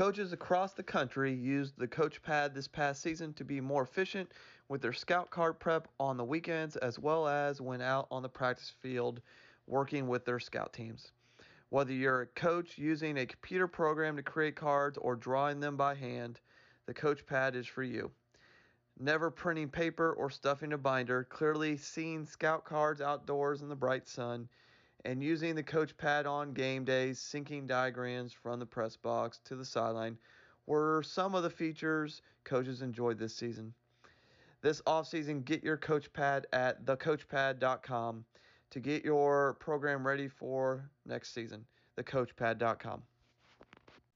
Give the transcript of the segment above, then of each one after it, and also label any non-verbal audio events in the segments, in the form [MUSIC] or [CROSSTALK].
Coaches across the country used the coach pad this past season to be more efficient with their scout card prep on the weekends as well as when out on the practice field working with their scout teams. Whether you're a coach using a computer program to create cards or drawing them by hand, the coach pad is for you. Never printing paper or stuffing a binder, clearly seeing scout cards outdoors in the bright sun and using the coach pad on game days, syncing diagrams from the press box to the sideline were some of the features coaches enjoyed this season. This offseason, get your coach pad at thecoachpad.com to get your program ready for next season. Thecoachpad.com.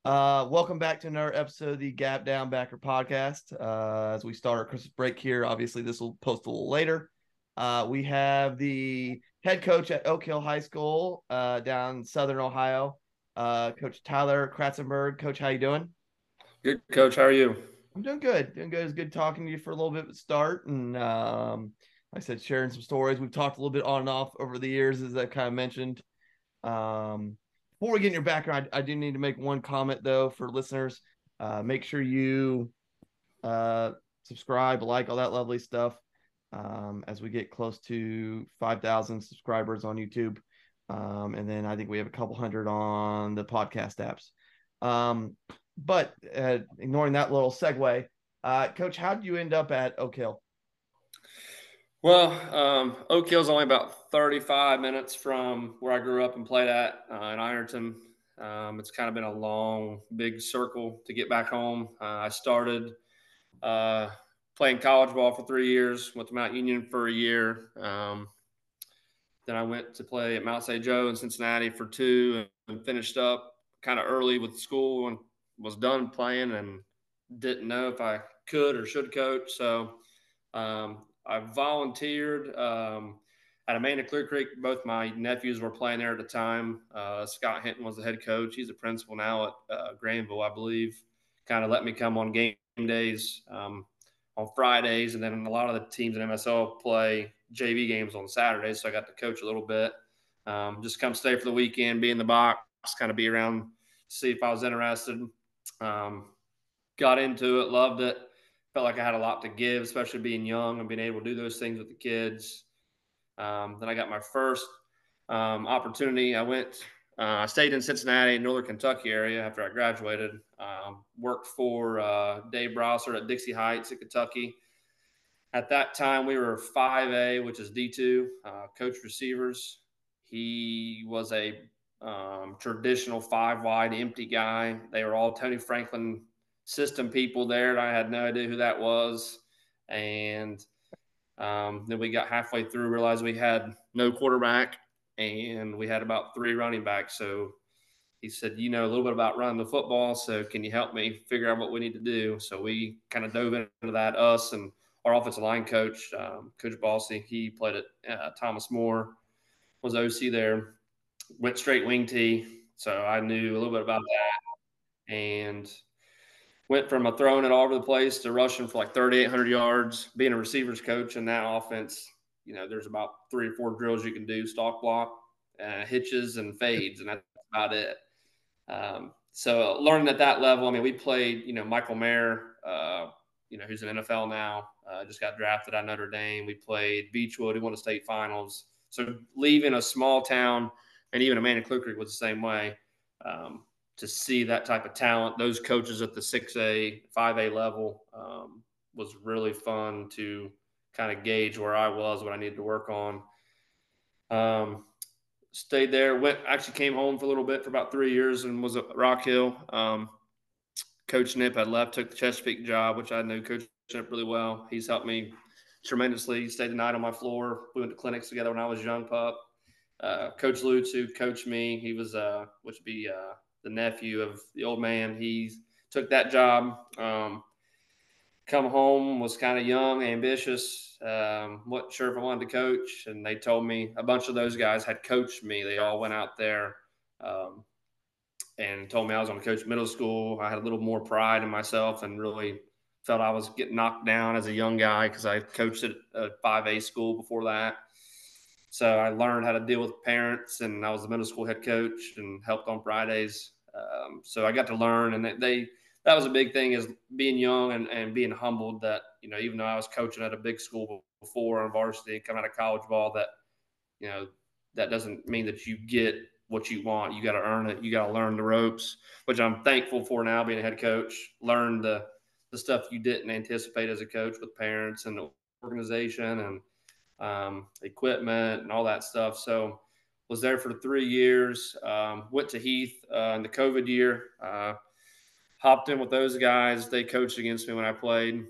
Uh, welcome back to another episode of the Gap Down Backer podcast. Uh, as we start our Christmas break here, obviously this will post a little later. Uh, we have the head coach at Oak Hill High School uh, down Southern Ohio, uh, Coach Tyler Kratzenberg. Coach, how you doing? Good, Coach. How are you? I'm doing good. Doing good. It's good talking to you for a little bit at start, and um, like I said, sharing some stories. We've talked a little bit on and off over the years, as I kind of mentioned. Um, before we get in your background, I, I do need to make one comment though for listeners. Uh, make sure you uh, subscribe, like all that lovely stuff um, as we get close to 5,000 subscribers on YouTube. Um, and then I think we have a couple hundred on the podcast apps. Um, but uh, ignoring that little segue, uh, Coach, how did you end up at Oak Hill? Well, um, Oak Hill's only about 35 minutes from where I grew up and played at uh, in Ironton. Um, it's kind of been a long, big circle to get back home. Uh, I started uh, playing college ball for three years. Went to Mount Union for a year. Um, then I went to play at Mount St. Joe in Cincinnati for two, and finished up kind of early with school and was done playing and didn't know if I could or should coach. So um, I volunteered um, at Amanda Clear Creek. Both my nephews were playing there at the time. Uh, Scott Hinton was the head coach. He's a principal now at uh, Granville, I believe. Kind of let me come on game days. Um, on Fridays, and then a lot of the teams in MSL play JV games on Saturdays. So I got to coach a little bit. Um, just come stay for the weekend, be in the box, kind of be around, see if I was interested. Um, got into it, loved it. Felt like I had a lot to give, especially being young and being able to do those things with the kids. Um, then I got my first um, opportunity. I went uh, I stayed in Cincinnati, Northern Kentucky area after I graduated. Um, worked for uh, Dave Brossart at Dixie Heights in Kentucky. At that time, we were 5A, which is D2, uh, coach receivers. He was a um, traditional five wide empty guy. They were all Tony Franklin system people there. And I had no idea who that was. And um, then we got halfway through, realized we had no quarterback and we had about three running backs. So he said, You know a little bit about running the football. So can you help me figure out what we need to do? So we kind of dove into that, us and our offensive line coach, um, Coach Bossy. He played at uh, Thomas More, was OC there, went straight wing T. So I knew a little bit about that and went from a throwing it all over the place to rushing for like 3,800 yards, being a receivers coach in that offense you know, there's about three or four drills you can do: stalk block, uh, hitches, and fades, and that's about it. Um, so learning at that level, I mean, we played, you know, Michael Mayer, uh, you know, who's an NFL now, uh, just got drafted at Notre Dame. We played Beechwood, who won the state finals. So leaving a small town, and even Amanda Creek was the same way, um, to see that type of talent, those coaches at the 6A, 5A level um, was really fun to kind of gauge where I was, what I needed to work on. Um, stayed there. Went actually came home for a little bit for about three years and was at Rock Hill. Um, Coach Nip had left, took the Chesapeake job, which I knew Coach Nip really well. He's helped me tremendously. He stayed the night on my floor. We went to clinics together when I was a young pup. Uh, Coach Lutz, who coached me, he was uh, which would be uh, the nephew of the old man. He took that job. Um, come home was kind of young, ambitious. Um, wasn't sure if I wanted to coach, and they told me a bunch of those guys had coached me. They all went out there um, and told me I was going to coach middle school. I had a little more pride in myself and really felt I was getting knocked down as a young guy because I coached at a 5A school before that. So I learned how to deal with parents, and I was the middle school head coach and helped on Fridays. Um, so I got to learn, and they, they that was a big thing is being young and, and being humbled that, you know, even though I was coaching at a big school before on varsity, and coming out of college ball, that, you know, that doesn't mean that you get what you want. You got to earn it. You got to learn the ropes, which I'm thankful for now being a head coach. Learn the, the stuff you didn't anticipate as a coach with parents and organization and um, equipment and all that stuff. So was there for three years. Um, went to Heath uh, in the COVID year. Uh, hopped in with those guys. They coached against me when I played.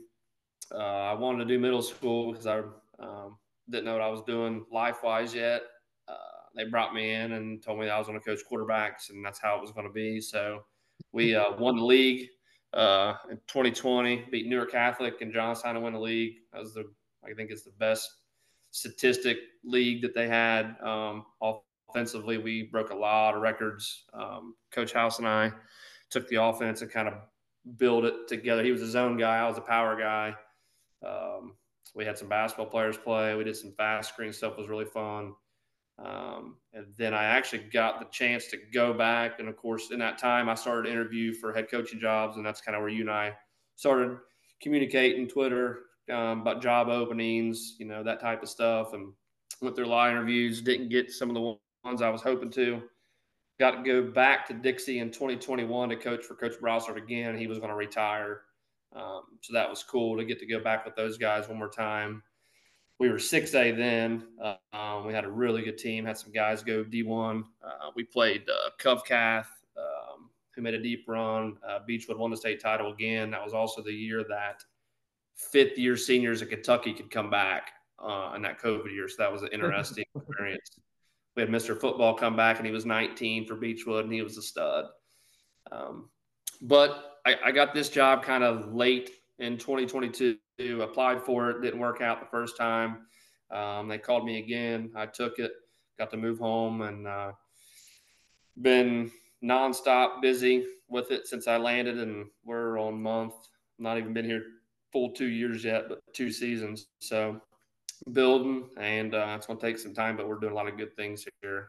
Uh, I wanted to do middle school because I um, didn't know what I was doing life wise yet. Uh, they brought me in and told me that I was going to coach quarterbacks, and that's how it was going to be. So we uh, won the league uh, in 2020, beat Newark Catholic and Johnstown to win the league. That was the I think it's the best statistic league that they had. Um, offensively, we broke a lot of records. Um, Coach House and I took the offense and kind of build it together. He was a zone guy. I was a power guy. Um, we had some basketball players play. We did some fast screen stuff. was really fun. Um, and then I actually got the chance to go back. And of course, in that time, I started to interview for head coaching jobs, and that's kind of where you and I started communicating Twitter um, about job openings, you know, that type of stuff. And went through a lot of interviews. Didn't get some of the ones I was hoping to got to go back to Dixie in 2021 to coach for Coach Brossart again. He was going to retire. Um, so that was cool to get to go back with those guys one more time. We were 6A then. Uh, um, we had a really good team, had some guys go D1. Uh, we played uh, Covcath, um, who made a deep run. Uh, Beechwood won the state title again. That was also the year that fifth year seniors at Kentucky could come back uh, in that COVID year. So that was an [LAUGHS] interesting experience we had Mr. Football come back and he was 19 for Beechwood and he was a stud. Um, but I, I, got this job kind of late in 2022. Applied for it, didn't work out the first time. Um, they called me again. I took it, got to move home, and uh, been nonstop busy with it since I landed. And we're on month, not even been here full two years yet, but two seasons. So building, and uh, it's going to take some time, but we're doing a lot of good things here.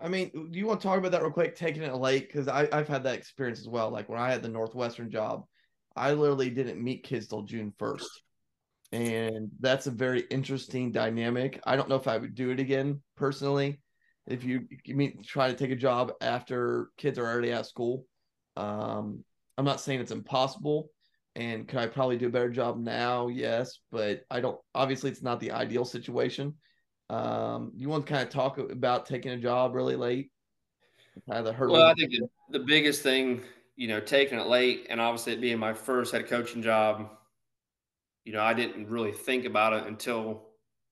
I mean, do you want to talk about that real quick? Taking it late because I've had that experience as well. Like when I had the Northwestern job, I literally didn't meet kids till June first, and that's a very interesting dynamic. I don't know if I would do it again personally. If you, you mean try to take a job after kids are already at school, um, I'm not saying it's impossible, and could I probably do a better job now? Yes, but I don't. Obviously, it's not the ideal situation. Um, you want to kind of talk about taking a job really late? Kind of well, I think the, biggest thing, you know, taking it late, and obviously it being my first head coaching job, you know, I didn't really think about it until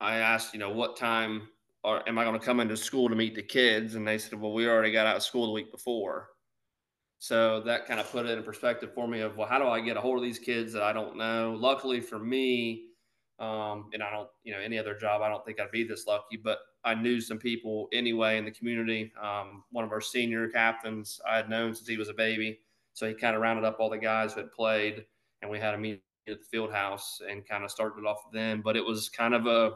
I asked, you know, what time or am I going to come into school to meet the kids? And they said, well, we already got out of school the week before. So that kind of put it in perspective for me of, well, how do I get a hold of these kids that I don't know? Luckily for me, um, and I don't, you know, any other job, I don't think I'd be this lucky, but I knew some people anyway in the community. Um, one of our senior captains I had known since he was a baby. So he kind of rounded up all the guys who had played, and we had a meeting at the field house and kind of started off then. But it was kind of a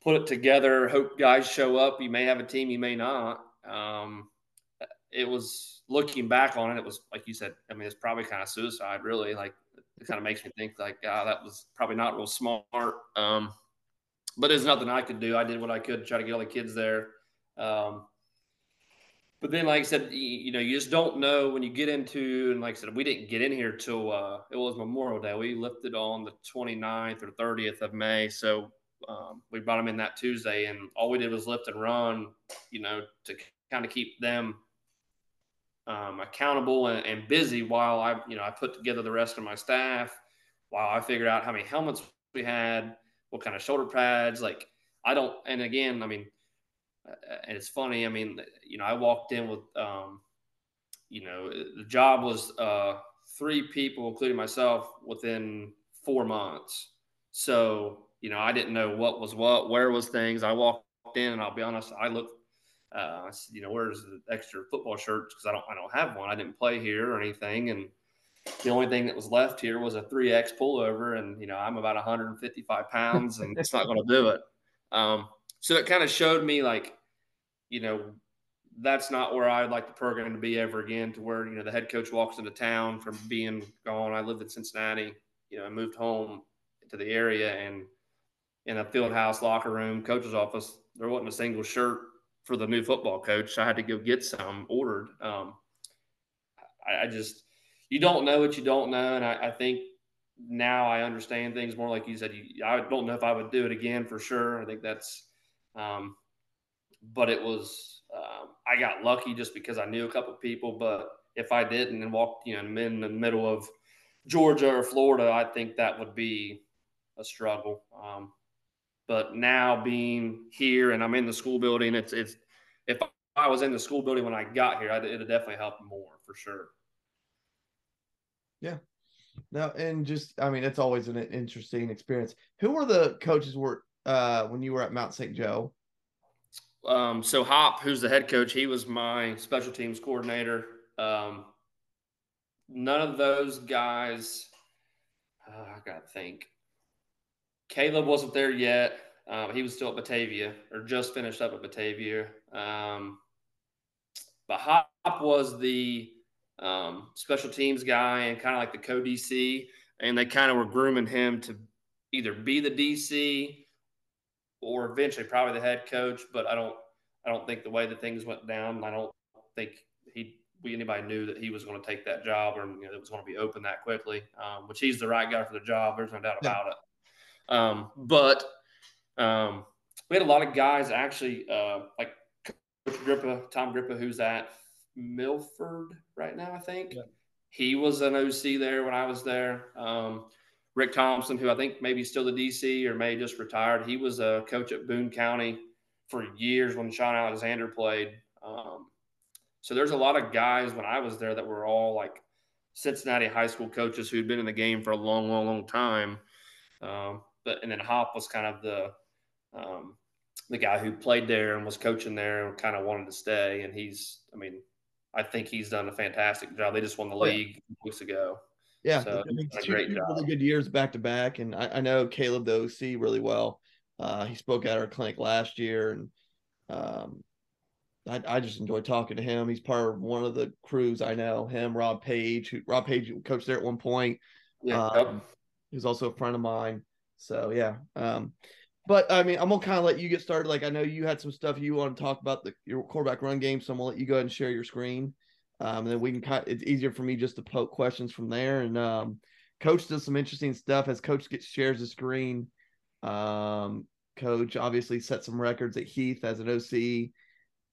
put it together, hope guys show up. You may have a team, you may not. Um, it was looking back on it, it was like you said. I mean, it's probably kind of suicide, really. Like it kind of makes me think like, God, that was probably not real smart. Um, but there's nothing I could do. I did what I could to try to get all the kids there. Um, but then, like I said, you, you, know, you just don't know when you get into, and like I said, we didn't get in here till uh, it was Memorial Day. We lifted on the 29th or 30th of May. So um, we brought them in that Tuesday, and all we did was lift and run, you know, to kind of keep them um, accountable and, and, busy while I, you know, I put together the rest of my staff, while I figured out how many helmets we had, what kind of shoulder pads. Like I don't, and again, I mean, and it's funny. I mean, you know, I walked in with, um, you know, the job was uh, three people, including myself, within four months. So, you know, I didn't know what was what, where was things. I walked in, and I'll be honest, I looked, uh, you know, where's the extra football shirts? Because I don't, I don't have one. I didn't play here or anything, and the only thing that was left here was a 3x pullover and you know i'm about 155 pounds and it's not going to do it um, so it kind of showed me like you know, that's not where I'd like the program to be ever again. To where you know the head coach walks into town from being gone. I lived in Cincinnati. You know, I moved home to the area, and in a field house locker room, coach's office, there wasn't a single shirt for the new football coach. I had to go get some ordered. Um, I, I, just you don't know what you don't know, and I, I, think now I understand things more. Like you said, you, I don't know if I would do it again for sure. I think that's um, but it was um, I got lucky just because I knew a couple people. But if I didn't and walked, you know, in the middle of Georgia or Florida, I think that would be a struggle. Um, but now being here and I'm in the school building, it's it's if I was in the school building when I got here, it'd definitely help more for sure. Yeah. No, and just I mean, it's always an interesting experience. Who were the coaches were uh, when you were at Mount St. Joe? Um, so Hop, who's the head coach, he was my special teams coordinator. Um, none of those guys, uh, I gotta think. Caleb wasn't there yet. Um, he was still at Batavia or just finished up at Batavia. Um, but Hop was the um, special teams guy and kind of like the co DC, and they kind of were grooming him to either be the DC or eventually probably the head coach. But I don't I don't think the way that things went down, I don't think he we anybody knew that he was going to take that job or you know, it was going to be open that quickly. Um, which he's the right guy for the job. There's no doubt about it. Um, but um, we had a lot of guys actually uh, like Coach Grippa, Tom Grippa, who's at Milford right now, I think. Yeah. He was an OC there when I was there. Um, Rick Thompson, who I think maybe still the DC or may just retired. He was a coach at Boone County for years when Shaun Alexander played. Um, so there's a lot of guys when I was there that were all like Cincinnati high school coaches who'd been in the game for a long, long, long time. Um, but and then Hop was kind of the um, the guy who played there and was coaching there and kind of wanted to stay. And he's, I mean, I think he's done a fantastic job. They just won the league weeks ago. Yeah, so I mean, two, really good years back to back, and I, I, know Caleb the OC really well. Uh, he spoke at our clinic last year, and um, I, I, just enjoy talking to him. He's part of one of the crews I know. Him, Rob Page, who Rob Page coached there at one point. Yeah, um, he's also a friend of mine. So yeah, um, but I mean, I'm gonna kind of let you get started. Like I know you had some stuff you want to talk about the your quarterback run game, so I'm gonna let you go ahead and share your screen. Um, and then we can kind it's easier for me just to poke questions from there. And um, coach does some interesting stuff as coach gets shares the screen. Um, coach obviously set some records at Heath as an OC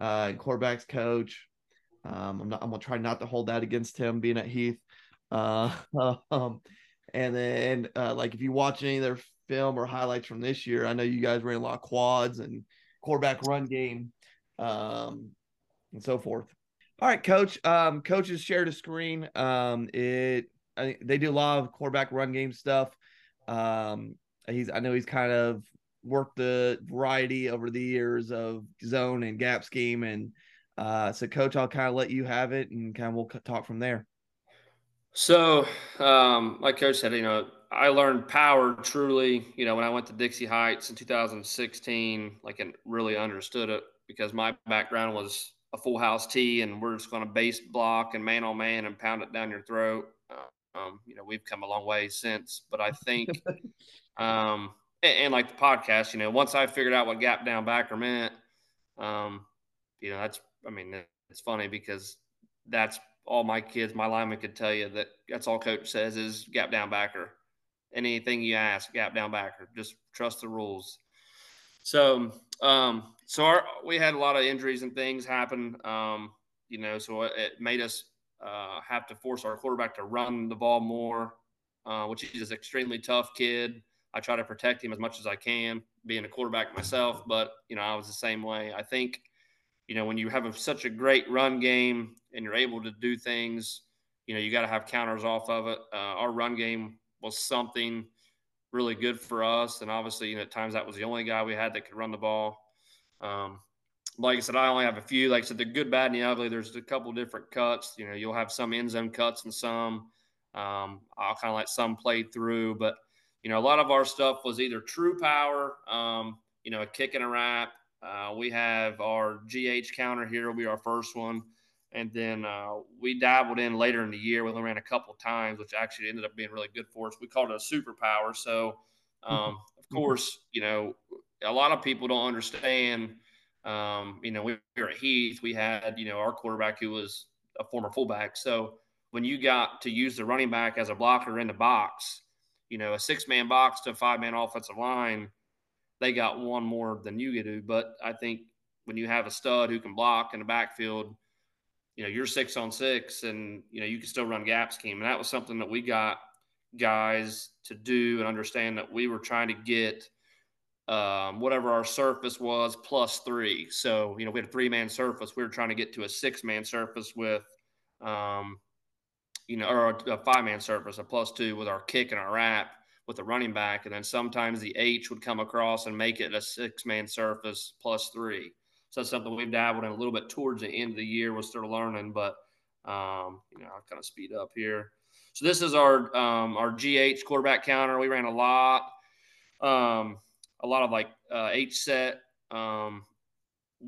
uh, and quarterbacks coach. Um, I'm not. I'm gonna try not to hold that against him being at Heath. Uh, [LAUGHS] um, and then uh, like if you watch any of their film or highlights from this year, I know you guys ran a lot of quads and quarterback run game, um, and so forth. All right, coach. Um, coaches shared a screen. Um, it I they do a lot of quarterback run game stuff. Um, he's I know he's kind of worked the variety over the years of zone and gap scheme, and uh, so coach, I'll kind of let you have it, and kind of we'll talk from there. So, um, like Coach said, you know, I learned power truly, you know, when I went to Dixie Heights in 2016, like, and really understood it because my background was a full house tee and we're just going to base block and man on man and pound it down your throat. Um, you know, we've come a long way since, but I think, [LAUGHS] um, and, and, like the podcast, you know, once I figured out what gap down backer meant, um, you know, that's, I mean, it's funny because that's all my kids, my linemen could tell you that that's all coach says is gap down backer. Anything you ask, gap down backer, just trust the rules. So, um, so our, we had a lot of injuries and things happen. Um, you know, so it made us uh, have to force our quarterback to run the ball more, uh, which is an extremely tough kid. I try to protect him as much as I can, being a quarterback myself. But you know, I was the same way. I think, you know, when you have a, such a great run game and you're able to do things, you know, you got to have counters off of it. Uh, our run game was something really good for us. And obviously, you know, at times that was the only guy we had that could run the ball. Um, like I said, I only have a few. Like I said, the good, bad, and the ugly. There's a couple different cuts. You know, you'll have some end zone cuts and some. Um, I'll kind of let some play through, but you know, a lot of our stuff was either true power, um, you know, a kick and a wrap. Uh, we have our GH counter here will be our first one. And then uh, we dabbled in later in the year. We only ran a couple times, which actually ended up being really good for us. We called it a superpower. So, um, mm-hmm. of course, you know, a lot of people don't understand. Um, you know, we were at Heath. We had, you know, our quarterback who was a former fullback. So when you got to use the running back as a blocker in the box, you know, a six man box to a five man offensive line, they got one more than you do. But I think when you have a stud who can block in the backfield, you know, you're six on six and, you know, you can still run gap scheme. And that was something that we got guys to do and understand that we were trying to get um, whatever our surface was plus three. So, you know, we had a three man surface. We were trying to get to a six man surface with, um, you know, or a, five man surface, a plus two with our kick and our wrap with the running back. And then sometimes the H would come across and make it a six man surface plus three. So that's something we've dabbled in a little bit towards the end of the year. We're still learning, but um, you know, I'll kind of speed up here. So this is our um, our GH quarterback counter. We ran a lot, um, a lot of like uh, H set. Um,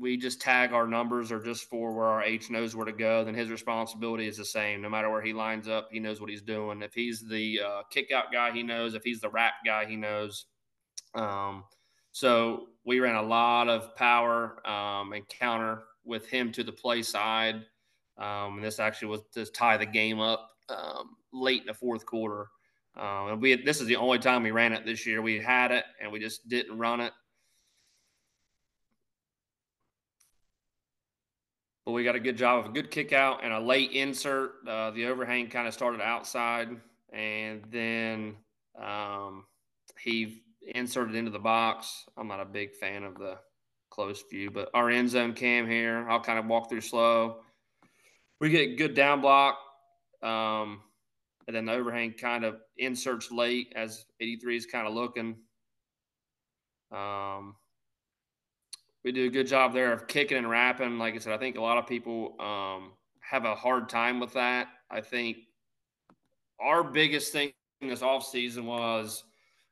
we just tag our numbers or just for where our H knows where to go. Then his responsibility is the same. No matter where he lines up, he knows what he's doing. If he's the uh, kick out guy, he knows. If he's the wrap guy, he knows. Um, so we ran a lot of power um, and counter with him to the play side. Um, and this actually was to tie the game up um, late in the fourth quarter. Um, and we had, this is the only time we ran it this year. We had it and we just didn't run it. But we got a good job of a good kick out and a late insert. Uh, the overhang kind of started outside, and then um, he inserted into the box. I'm not a big fan of the close view, but our end zone cam here, I'll kind of walk through slow. We get good down block. Um, and then the overhang kind of inserts late as 83 is kind of looking. Um, we do a good job there of kicking and wrapping. Like I said, I think a lot of people um, have a hard time with that. I think our biggest thing this offseason was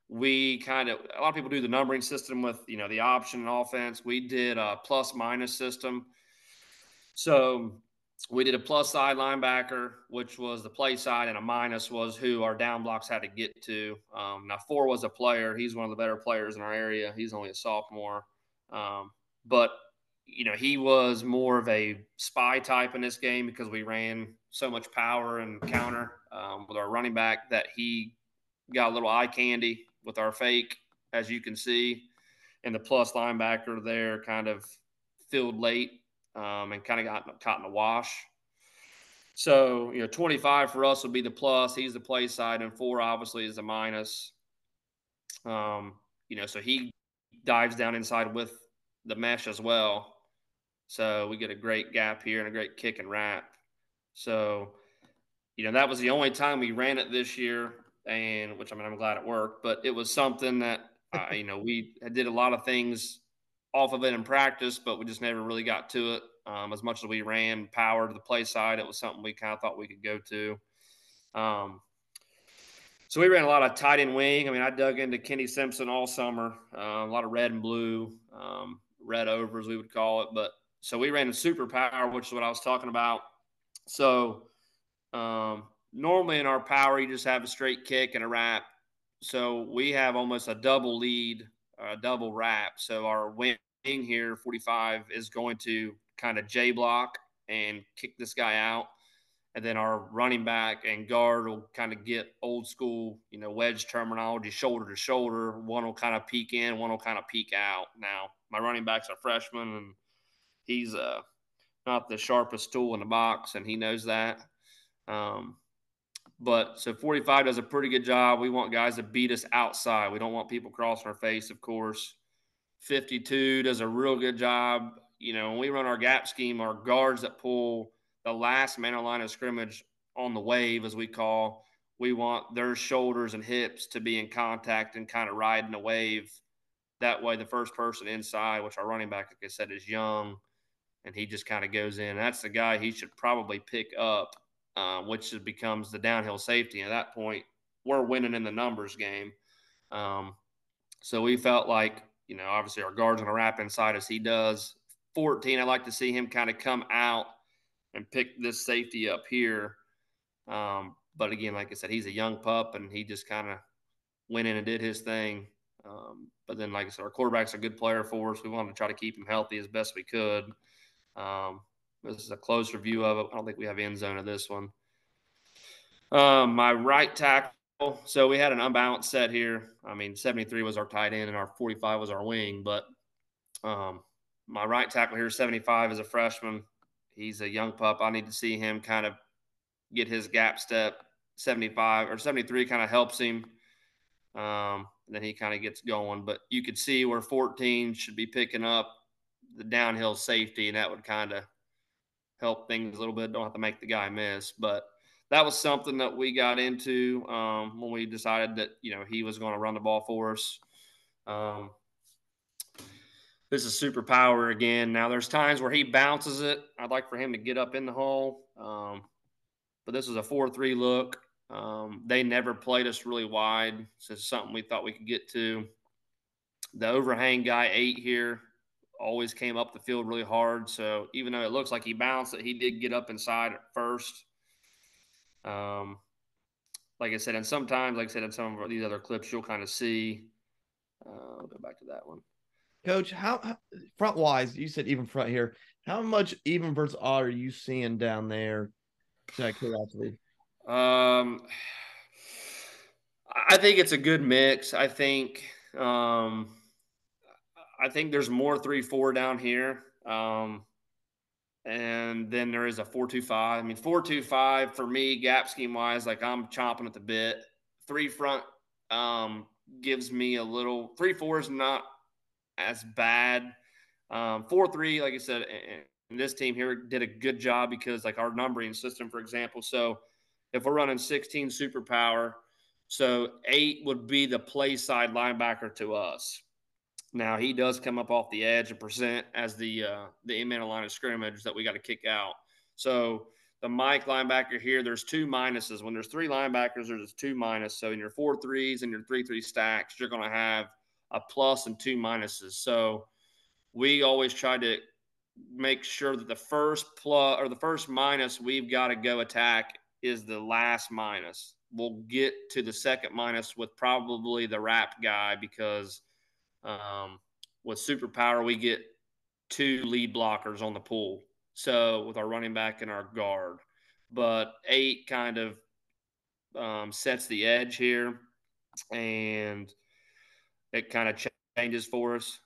we kind of a lot of people do the numbering system with you know the option and offense. We did a plus minus system. So we did a plus side linebacker, which was the play side, and a minus was who our down blocks had to get to. Um, now four was a player; he's one of the better players in our area. He's only a sophomore, um, but you know he was more of a spy type in this game because we ran so much power and counter um, with our running back that he got a little eye candy with our fake, as you can see, and the plus linebacker there kind of filled late um, and kind of got caught in the wash. So, you know, 25 for us would be the plus. He's the play side, and four obviously is the minus. Um, you know, so he dives down inside with the mesh as well. So we get a great gap here and a great kick and wrap. So, you know, that was the only time we ran it this year and which I mean I'm glad it worked, but it was something that uh, [LAUGHS] you know we did a lot of things off of it in practice, but we just never really got to it. Um, as much as we ran power to the play side, it was something we kind of thought we could go to. Um, so we ran a lot of tight end wing. I mean, I dug into Kenny Simpson all summer, uh, a lot of red and blue, um, red over as we would call it, but so we ran a super power, which is what I was talking about. So um, normally in our power, you just have a straight kick and a wrap. So we have almost a double lead, a double wrap. So our wing here, 45, is going to kind of J block and kick this guy out. And then our running back and guard will kind of get old school, you know, wedge terminology, shoulder to shoulder. One will kind of peek in, one will kind of peek out. Now, my running back's a freshman, and he's uh, not the sharpest tool in the box, and he knows that. Um, but so 45 does a pretty good job. We want guys to beat us outside. We don't want people crossing our face, of course. 52 does a real good job. You know, when we run our gap scheme, our guards that pull the last man on line of scrimmage on the wave, as we call, we want their shoulders and hips to be in contact and kind of riding the wave. That way, the first person inside, which our running back, like I said, is young, and he just kind of goes in. That's the guy he should probably pick up, uh, which becomes the downhill safety. At that point, we're winning in the numbers game. Um, so we felt like, you know, obviously our guard's going to wrap inside as he does. 14, I'd like to see him kind of come out and pick this safety up here. Um, but again, like I said, he's a young pup and he just kind of went in and did his thing. Um, but then, like I said, our quarterback's a good player for us. We wanted to try to keep him healthy as best we could. Um, this is a close review of it. I don't think we have end zone of this one. Um, my right tackle. So we had an unbalanced set here. I mean, 73 was our tight end and our 45 was our wing. But um, my right tackle here, 75, is a freshman. He's a young pup. I need to see him kind of get his gap step. 75 or 73 kind of helps him. Um, then he kind of gets going. But you could see where 14 should be picking up the downhill safety, and that would kind of help things a little bit. Don't have to make the guy miss. But that was something that we got into um, when we decided that, you know, he was going to run the ball for us. Um, this is super power again. Now there's times where he bounces it. I'd like for him to get up in the hole. Um, but this is a 4-3 look. Um, they never played us really wide. So it's something we thought we could get to. The overhang guy eight here always came up the field really hard. So even though it looks like he bounced it, he did get up inside at first. Um, like I said, and sometimes, like I said, in some of these other clips, you'll kind of see. Uh, I'll go back to that one. Coach, how, front wise? You said even front here. How much even versus odd are you seeing down there? Curiosity. Um, I think it's a good mix. I think, um, I think there's more three four down here. Um, and then there is a four two five. I mean, four two five for me, gap scheme wise, like I'm chomping at the bit. Three front um, gives me a little. Three four is not as bad. Um, four three, like I said, and this team here did a good job because like our numbering system, for example. So if we're running 16 superpower, so eight would be the play side linebacker to us. Now he does come up off the edge and present as the uh, the in man line of scrimmage that we got to kick out. So the Mike linebacker here, there's two minuses. When there's three linebackers, there's two minus. So in your four threes and your three three stacks, you're going to have a plus and two minuses. So we always try to make sure that the first plus or the first minus we've got to go attack is the last minus. We'll get to the second minus with probably the wrap guy because um, with superpower we get two lead blockers on the pool. So with our running back and our guard, but eight kind of um, sets the edge here, and it kind of changes for us.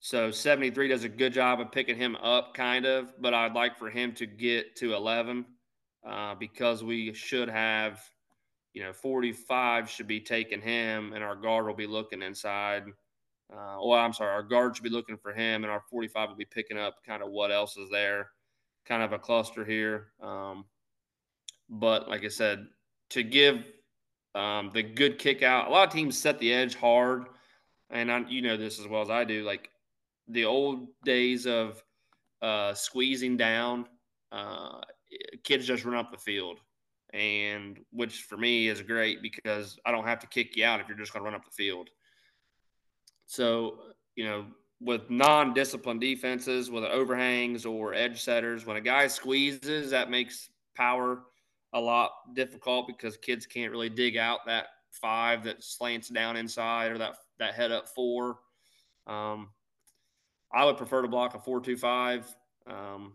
So 73 does a good job of picking him up, kind of, but I'd like for him to get to 11 uh, because we should have, you know, 45 should be taking him, and our guard will be looking inside. Uh, well, I'm sorry, our guard should be looking for him, and our 45 will be picking up kind of what else is there. Kind of a cluster here. Um, but like I said, to give um, the good kick out, a lot of teams set the edge hard. And I, you know this as well as I do. Like the old days of uh, squeezing down, uh, kids just run up the field, and which for me is great because I don't have to kick you out if you're just going to run up the field. So you know with non-disciplined defenses, with overhangs or edge setters, when a guy squeezes, that makes power a lot difficult because kids can't really dig out that five that slants down inside or that that head up four. Um, I would prefer to block a four-two-five. Um,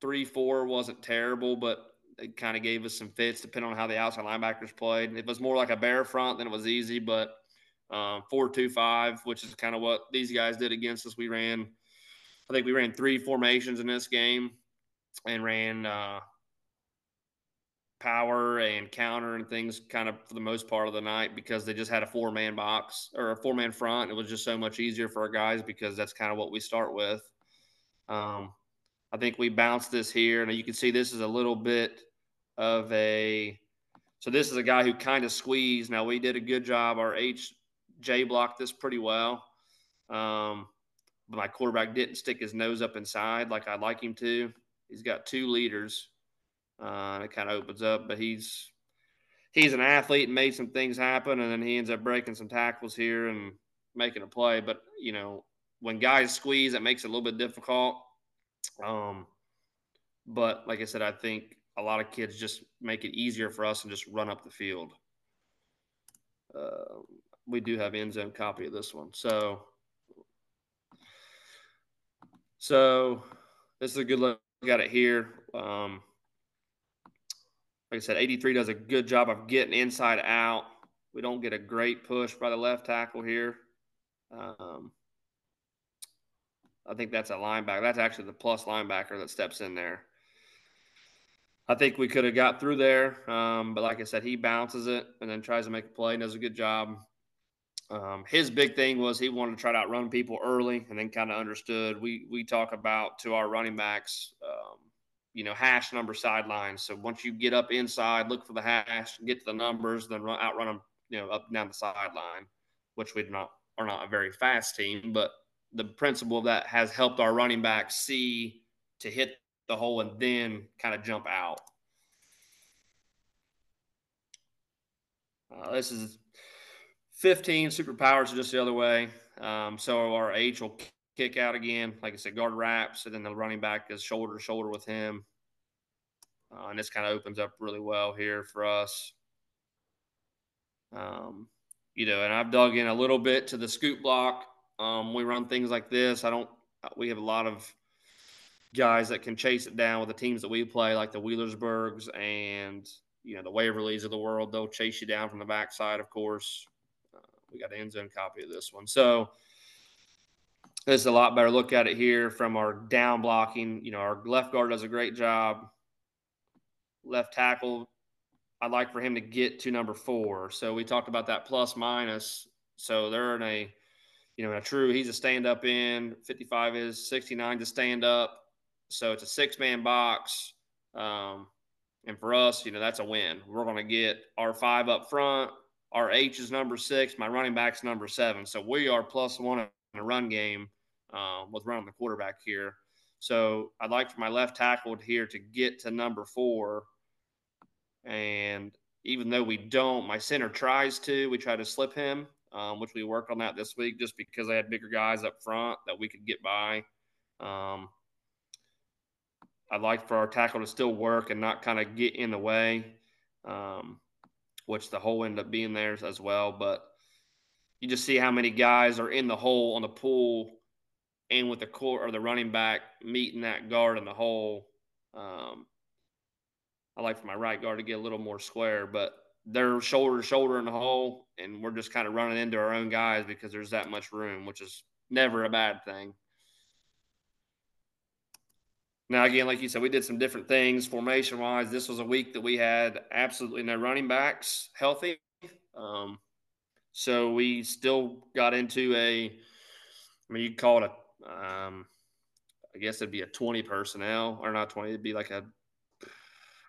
three four wasn't terrible, but it kind of gave us some fits depending on how the outside linebackers played. It was more like a bear front than it was easy, but um, four two five, which is kind of what these guys did against us. We ran, I think we ran three formations in this game, and ran uh, power and counter and things kind of for the most part of the night because they just had a four man box or a four man front. It was just so much easier for our guys because that's kind of what we start with. Um, I think we bounced this here, and you can see this is a little bit of a. So this is a guy who kind of squeezed. Now we did a good job. Our HJ blocked this pretty well, um, but my quarterback didn't stick his nose up inside like I'd like him to. He's got two leaders, uh, it kind of opens up. But he's he's an athlete and made some things happen, and then he ends up breaking some tackles here and making a play. But you know, when guys squeeze, it makes it a little bit difficult. Um, but like I said, I think a lot of kids just make it easier for us and just run up the field. Uh, we do have end zone copy of this one. So, so this is a good look at it here. Um, like I said, 83 does a good job of getting inside out. We don't get a great push by the left tackle here. Um, I think that's a linebacker. That's actually the plus linebacker that steps in there. I think we could have got through there, um, but like I said, he bounces it and then tries to make a play and does a good job. Um, his big thing was he wanted to try to outrun people early and then kind of understood. We we talk about to our running backs, um, you know, hash number sidelines. So once you get up inside, look for the hash, get to the numbers, then run, outrun them, you know, up and down the sideline, which we not are not a very fast team, but the principle of that has helped our running back see to hit the hole and then kind of jump out. Uh, this is 15 superpowers just the other way. Um, so our H will kick out again. Like I said, guard wraps, and then the running back is shoulder to shoulder with him. Uh, and this kind of opens up really well here for us. Um, you know, and I've dug in a little bit to the scoop block um, we run things like this. I don't. We have a lot of guys that can chase it down with the teams that we play, like the Wheelersburgs and you know the Waverlys of the world. They'll chase you down from the backside, of course. Uh, we got an end zone copy of this one, so this is a lot better look at it here from our down blocking. You know, our left guard does a great job. Left tackle, I'd like for him to get to number four. So we talked about that plus minus. So they're in a you know, a true, he's a stand up in, 55 is 69 to stand up. So it's a six man box. Um, and for us, you know, that's a win. We're going to get our five up front. Our H is number six. My running back's number seven. So we are plus one in a run game um, with running the quarterback here. So I'd like for my left tackle here to get to number four. And even though we don't, my center tries to. We try to slip him um, which we worked on that this week just because I had bigger guys up front that we could get by. Um, I'd like for our tackle to still work and not kind of get in the way, um, which the hole ended up being there as well. But you just see how many guys are in the hole on the pool and with the core or the running back meeting that guard in the hole. Um, I like for my right guard to get a little more square, but they're shoulder to shoulder in the hole, and we're just kind of running into our own guys because there's that much room, which is never a bad thing. Now, again, like you said, we did some different things formation wise. This was a week that we had absolutely no running backs healthy. Um, so we still got into a, I mean, you'd call it a, um, I guess it'd be a 20 personnel or not 20, it'd be like a,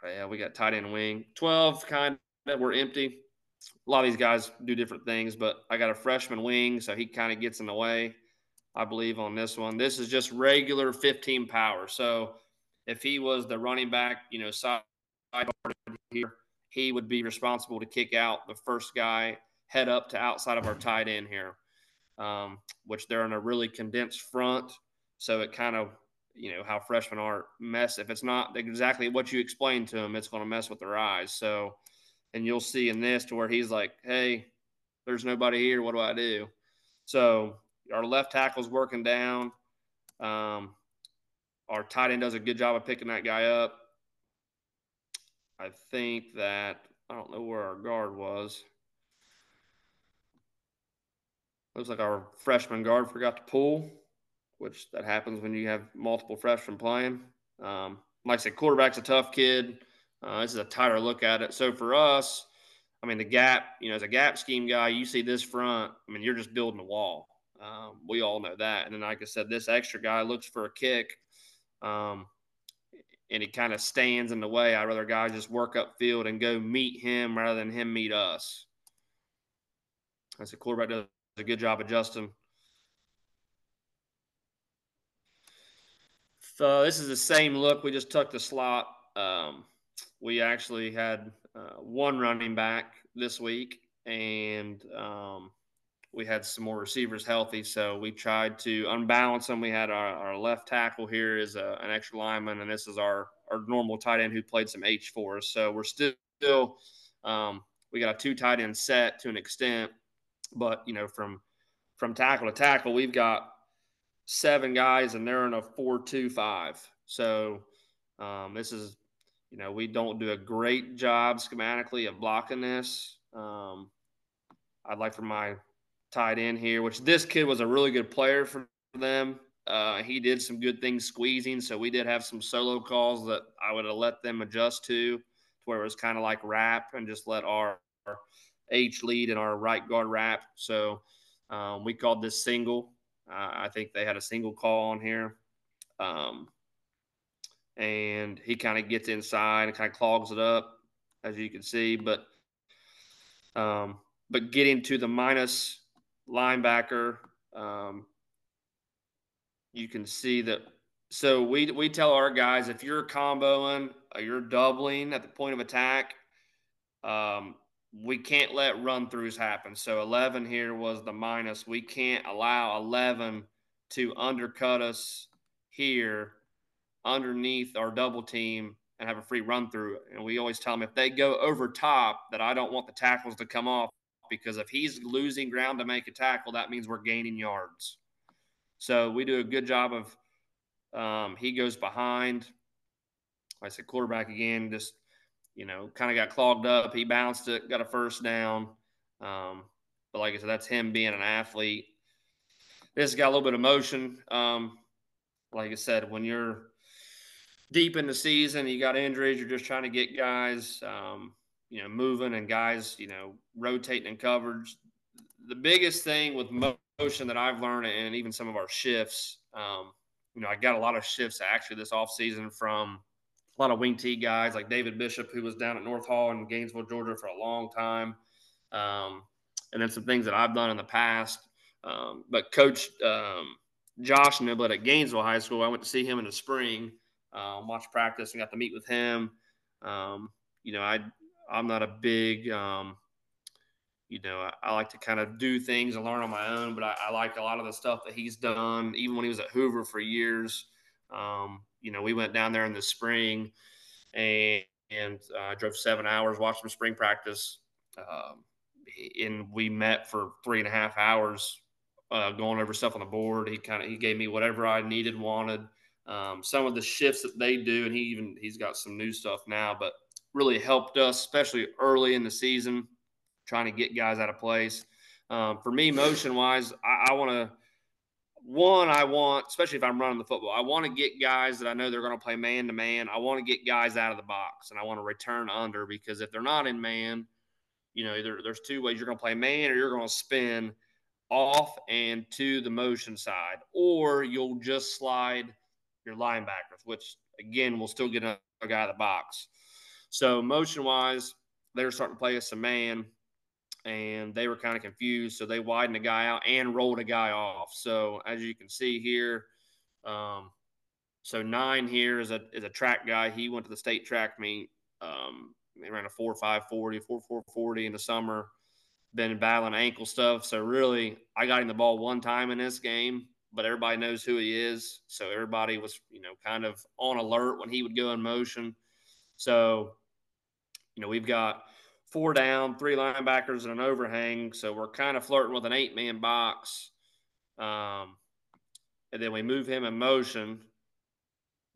yeah, we got tight end wing, 12 kind that were empty. A lot of these guys do different things, but I got a freshman wing, so he kind of gets in the way, I believe, on this one. This is just regular 15 power. So if he was the running back, you know, side here, he would be responsible to kick out the first guy, head up to outside of our tight end here. Um, which they're in a really condensed front. So it kind of, you know, how freshmen are mess. If it's not exactly what you explain to them, it's going to mess with their eyes. So, and you'll see in this to where he's like, hey, there's nobody here. What do I do? So our left tackle's working down. Um, our tight end does a good job of picking that guy up. I think that I don't know where our guard was. Looks like our freshman guard forgot to pull, which that happens when you have multiple freshmen playing. Um, like I said, quarterback's a tough kid. Uh, this is a tighter look at it. So for us, I mean, the gap, you know, as a gap scheme guy, you see this front, I mean, you're just building a wall. Um, we all know that. And then, like I said, this extra guy looks for a kick, um, and he kind of stands in the way. I'd rather guys just work up field and go meet him rather than him meet us. As a quarterback does a good job adjusting. So this is the same look. We just took the slot. Um, we actually had uh, one running back this week, and um, we had some more receivers healthy. So we tried to unbalance them. We had our, our left tackle here is a, an extra lineman, and this is our, our normal tight end who played some H for us. So we're still, still um, we got a two tight end set to an extent, but you know from from tackle to tackle, we've got seven guys, and they're in a four-two-five. So um, this is you know, we don't do a great job schematically of blocking this. Um, I'd like for my tight end here, which this kid was a really good player for them. Uh, he did some good things squeezing, so we did have some solo calls that I would have let them adjust to, to where it was kind of like wrap and just let our, our H lead and our right guard wrap. So um, we called this single. Uh, I think they had a single call on here. Um, and he kind of gets inside and kind of clogs it up, as you can see. But um, but getting to the minus linebacker, um, you can see that. So we we tell our guys if you're comboing, or you're doubling at the point of attack, um, we can't let run throughs happen. So 11 here was the minus. We can't allow 11 to undercut us here underneath our double team and have a free run through. And we always tell them if they go over top, that I don't want the tackles to come off because if he's losing ground to make a tackle, that means we're gaining yards. So we do a good job of um, he goes behind. I said quarterback again, just you know, kind of got clogged up. He bounced it, got a first down. Um, but like I said, that's him being an athlete. This got a little bit of motion. Um, like I said, when you're deep in the season, you got injuries, you're just trying to get guys, um, you know, moving and guys, you know, rotating in coverage. The biggest thing with motion that I've learned, and even some of our shifts, um, you know, I got a lot of shifts actually this offseason from a lot of wing T guys like David Bishop, who was down at North Hall in Gainesville, Georgia for a long time. Um, and then some things that I've done in the past. Um, but Coach um, Josh Niblett at Gainesville High School, I went to see him in the spring um, watch practice and got to meet with him. Um, you know, I I'm not a big, um, you know, I, I, like to kind of do things and learn on my own, but I, I, like a lot of the stuff that he's done, even when he was at Hoover for years. Um, you know, we went down there in the spring and, and uh, drove seven hours, watched some spring practice. Um, and we met for three and a half hours, uh, going over stuff on the board. He kind of he gave me whatever I needed, wanted um, some of the shifts that they do, and he even he's got some new stuff now, but really helped us, especially early in the season, trying to get guys out of place. Um, for me, motion wise, I, I want to one, I want, especially if I'm running the football, I want to get guys that I know they're going to play man to man. I want to get guys out of the box and I want to return under because if they're not in man, you know, either there's two ways you're going to play man or you're going to spin off and to the motion side, or you'll just slide your linebackers, which again will still get a guy out of the box. So motion wise, they're starting to play us a man, and they were kind of confused. So they widened a guy out and rolled a guy off. So as you can see here, um, so nine here is a is a track guy. He went to the state track meet. Um, he ran a four five forty, four four forty in the summer. been battling ankle stuff. So really, I got him the ball one time in this game, but everybody knows who he is. So everybody was, you know, kind of on alert when he would go in motion. So, you know, we've got four down, three linebackers, and an overhang. So we're kind of flirting with an eight man box. Um, and then we move him in motion.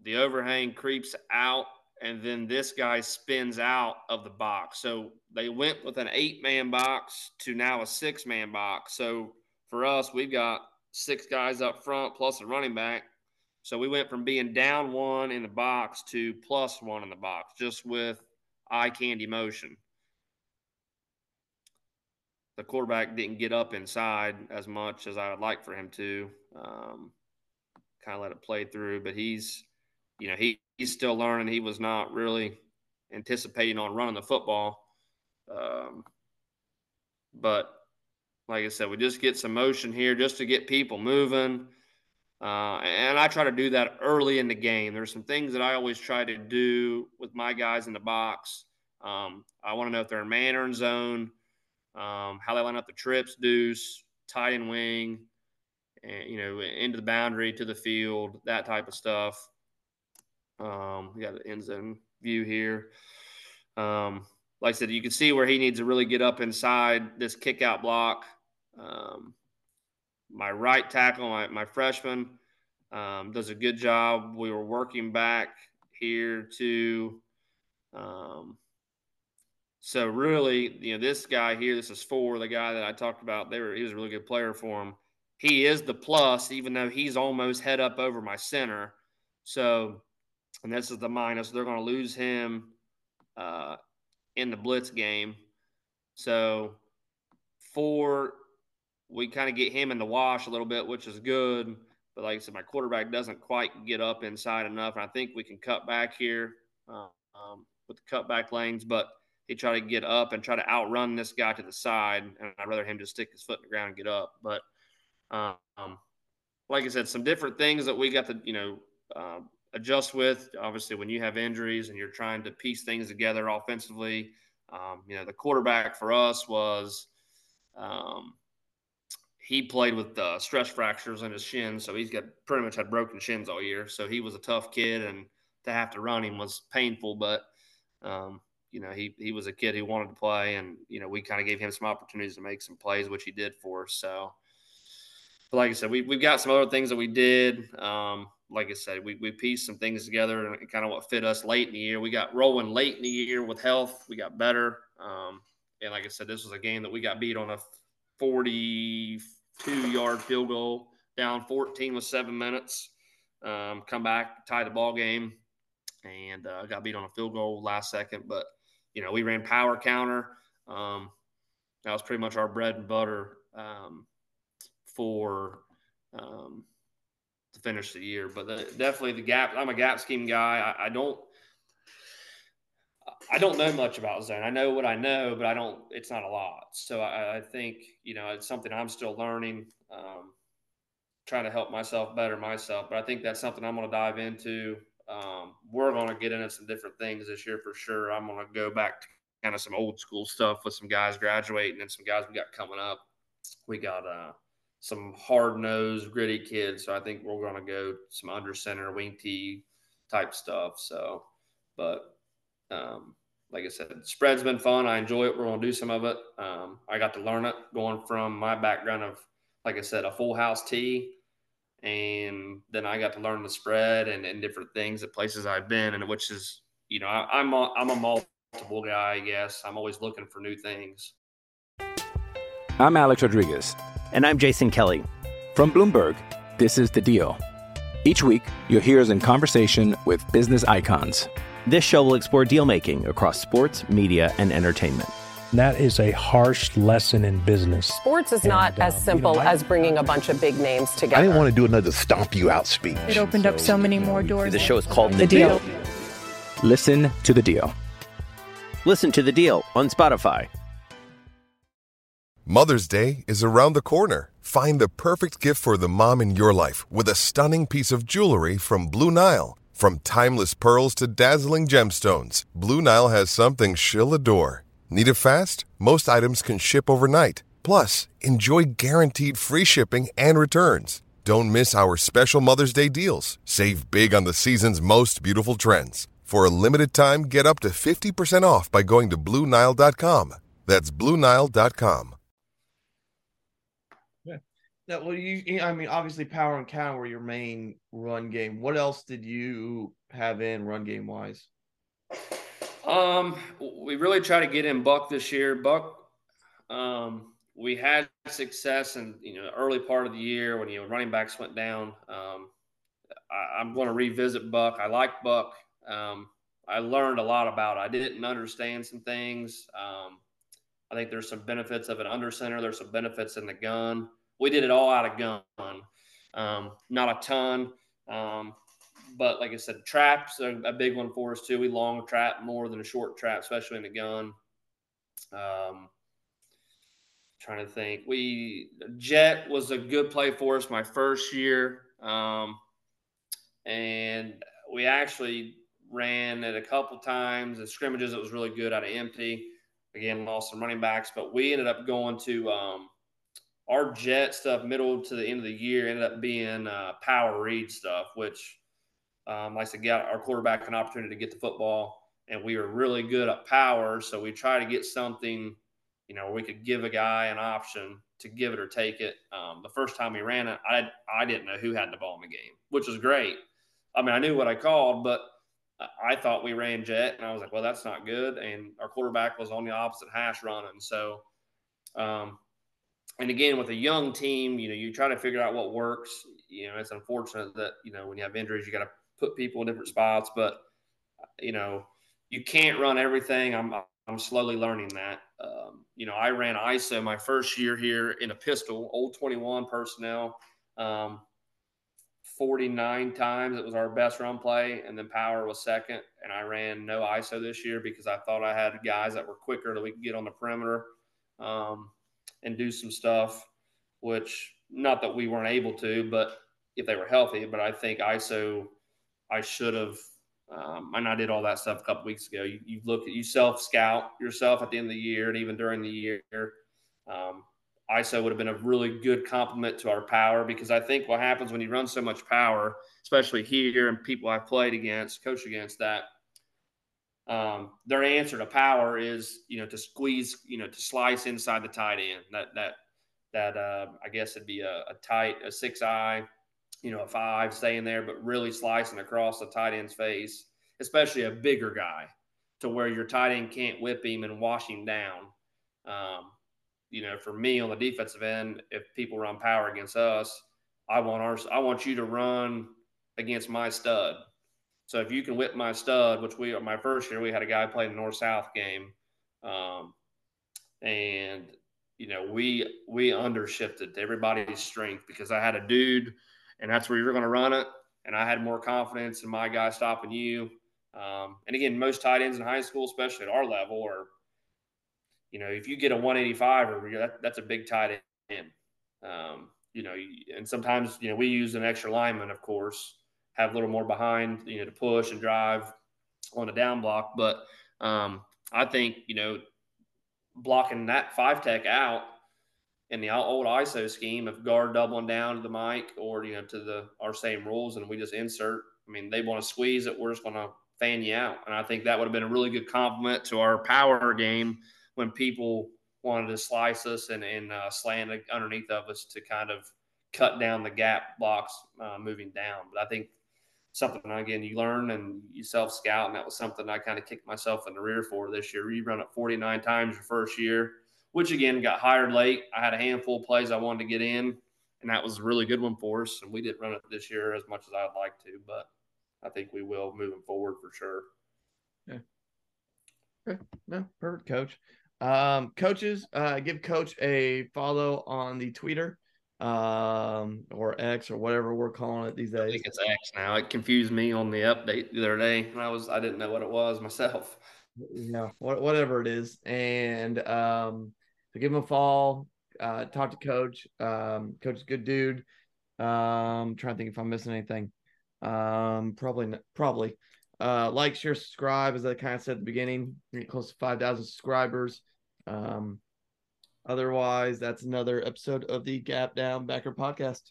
The overhang creeps out, and then this guy spins out of the box. So they went with an eight man box to now a six man box. So for us, we've got six guys up front plus a running back. So we went from being down one in the box to plus one in the box just with eye candy motion. The quarterback didn't get up inside as much as I would like for him to. Um, kind of let it play through, but he's, you know, he, he's still learning. He was not really anticipating on running the football. Um, but like I said, we just get some motion here just to get people moving. Uh, and I try to do that early in the game. There's some things that I always try to do with my guys in the box. Um, I want to know if they're in man or in zone, um, how they line up the trips, deuce, tight and wing, and, you know, into the boundary to the field, that type of stuff. Um, we got the end zone view here. Um, like I said, you can see where he needs to really get up inside this kick out block. Um, my right tackle, my, my freshman, um, does a good job. We were working back here to, um, so really, you know, this guy here, this is four, the guy that I talked about. They were, he was a really good player for him. He is the plus, even though he's almost head up over my center. So, and this is the minus. They're going to lose him uh, in the blitz game. So, four, we kind of get him in the wash a little bit, which is good. But like I said, my quarterback doesn't quite get up inside enough. And I think we can cut back here uh, um, with the cutback lanes, but he tried to get up and try to outrun this guy to the side. And I'd rather him just stick his foot in the ground and get up. But um, like I said, some different things that we got to, you know, uh, adjust with. Obviously, when you have injuries and you're trying to piece things together offensively, um, you know, the quarterback for us was – um, he played with uh, stress fractures in his shin. so he's got pretty much had broken shins all year. So he was a tough kid, and to have to run him was painful. But um, you know, he he was a kid who wanted to play, and you know, we kind of gave him some opportunities to make some plays, which he did for us. So, but like I said, we we've got some other things that we did. Um, like I said, we we pieced some things together and kind of what fit us late in the year. We got rolling late in the year with health. We got better. Um, and like I said, this was a game that we got beat on a 42 yard field goal, down 14 with seven minutes. Um, come back, tie the ball game, and uh, got beat on a field goal last second. But you know, we ran power counter. Um, that was pretty much our bread and butter um, for um, to finish the year. But the, definitely the gap. I'm a gap scheme guy. I, I don't I don't know much about zone. I know what I know, but I don't. It's not a lot. So I, I think you know it's something I'm still learning, um, trying to help myself better myself. But I think that's something I'm going to dive into. Um, we're going to get into some different things this year for sure. I'm going to go back to kind of some old school stuff with some guys graduating and some guys we got coming up. We got uh, some hard nosed, gritty kids. So I think we're going to go some under center, wing T type stuff. So, but um, like I said, spread's been fun. I enjoy it. We're going to do some of it. Um, I got to learn it going from my background of, like I said, a full house T. And then I got to learn the spread and, and different things at places I've been, and which is, you know, I, I'm a, I'm a multiple guy, I guess. I'm always looking for new things. I'm Alex Rodriguez. And I'm Jason Kelly. From Bloomberg, this is The Deal. Each week, you'll hear us in conversation with business icons. This show will explore deal making across sports, media, and entertainment. That is a harsh lesson in business. Sports is not uh, as simple you know, as bringing a bunch of big names together. I didn't want to do another stomp you out speech. It opened so, up so many more doors. The show is called The, the deal. deal. Listen to the deal. Listen to the deal on Spotify. Mother's Day is around the corner. Find the perfect gift for the mom in your life with a stunning piece of jewelry from Blue Nile. From timeless pearls to dazzling gemstones, Blue Nile has something she'll adore. Need it fast? Most items can ship overnight. Plus, enjoy guaranteed free shipping and returns. Don't miss our special Mother's Day deals. Save big on the season's most beautiful trends. For a limited time, get up to 50% off by going to Bluenile.com. That's Bluenile.com. Yeah. That well, you. I mean, obviously, power and counter were your main run game. What else did you have in run game wise? Um, we really try to get in Buck this year. Buck, um, we had success in you know the early part of the year when you know running backs went down. Um, I, am going to revisit Buck. I like Buck. Um, I learned a lot about. It. I didn't understand some things. Um, I think there's some benefits of an under center. There's some benefits in the gun. We did it all out of gun, um, not a ton. Um, but like I said, traps are a big one for us too. We long trap more than a short trap, especially in the gun. Um, trying to think, we jet was a good play for us my first year, um, and we actually ran it a couple times in scrimmages. It was really good out of empty. Again, lost some running backs, but we ended up going to um, our jet stuff middle to the end of the year ended up being uh, power read stuff, which um, like I said, got our quarterback an opportunity to get the football, and we were really good at power. So we try to get something, you know, we could give a guy an option to give it or take it. Um, the first time we ran it, I I didn't know who had the ball in the game, which was great. I mean, I knew what I called, but I thought we ran jet, and I was like, well, that's not good. And our quarterback was on the opposite hash running. So, um, and again, with a young team, you know, you try to figure out what works. You know, it's unfortunate that you know when you have injuries, you got to put people in different spots, but you know, you can't run everything. I'm I'm slowly learning that. Um, you know, I ran ISO my first year here in a pistol, old 21 personnel, um, 49 times. It was our best run play, and then power was second. And I ran no ISO this year because I thought I had guys that were quicker that we could get on the perimeter um, and do some stuff. Which not that we weren't able to, but if they were healthy. But I think ISO I should have. Um, and I did all that stuff a couple weeks ago. You, you look at you self scout yourself at the end of the year and even during the year. Um, ISO would have been a really good complement to our power because I think what happens when you run so much power, especially here and people I've played against, coach against that, um, their answer to power is you know to squeeze, you know, to slice inside the tight end. That that that uh, I guess it'd be a, a tight a six eye you know, a five staying there, but really slicing across the tight end's face, especially a bigger guy, to where your tight end can't whip him and wash him down. Um, you know, for me on the defensive end, if people run power against us, I want our, I want you to run against my stud. So if you can whip my stud, which we are my first year we had a guy play the north south game, um, and you know we we undershifted to everybody's strength because I had a dude and that's where you're going to run it. And I had more confidence in my guy stopping you. Um, and again, most tight ends in high school, especially at our level, or you know, if you get a 185 or that, that's a big tight end. Um, you know, and sometimes, you know, we use an extra lineman, of course, have a little more behind, you know, to push and drive on a down block. But um, I think, you know, blocking that five tech out in the old ISO scheme of guard doubling down to the mic or you know to the our same rules, and we just insert. I mean, they want to squeeze it, we're just going to fan you out, and I think that would have been a really good compliment to our power game when people wanted to slice us and, and uh, slant underneath of us to kind of cut down the gap blocks uh, moving down. But I think something again you learn and you self scout, and that was something I kind of kicked myself in the rear for this year. You run it 49 times your first year which again got hired late. I had a handful of plays I wanted to get in, and that was a really good one for us. And we didn't run it this year as much as I'd like to, but I think we will moving forward for sure. Yeah. Okay. No, perfect, coach. Um, coaches, uh, give coach a follow on the Twitter um, or X or whatever we're calling it these days. I think it's X now. It confused me on the update the other day, and I was I didn't know what it was myself. Yeah, whatever it is, and um, so give him a fall. Uh, talk to coach. Um, coach is a good dude. Um, trying to think if I'm missing anything. Um, probably, probably. Uh, like, share, subscribe, as I kind of said at the beginning. Get close to 5,000 subscribers. Um, otherwise, that's another episode of the Gap Down Backer podcast.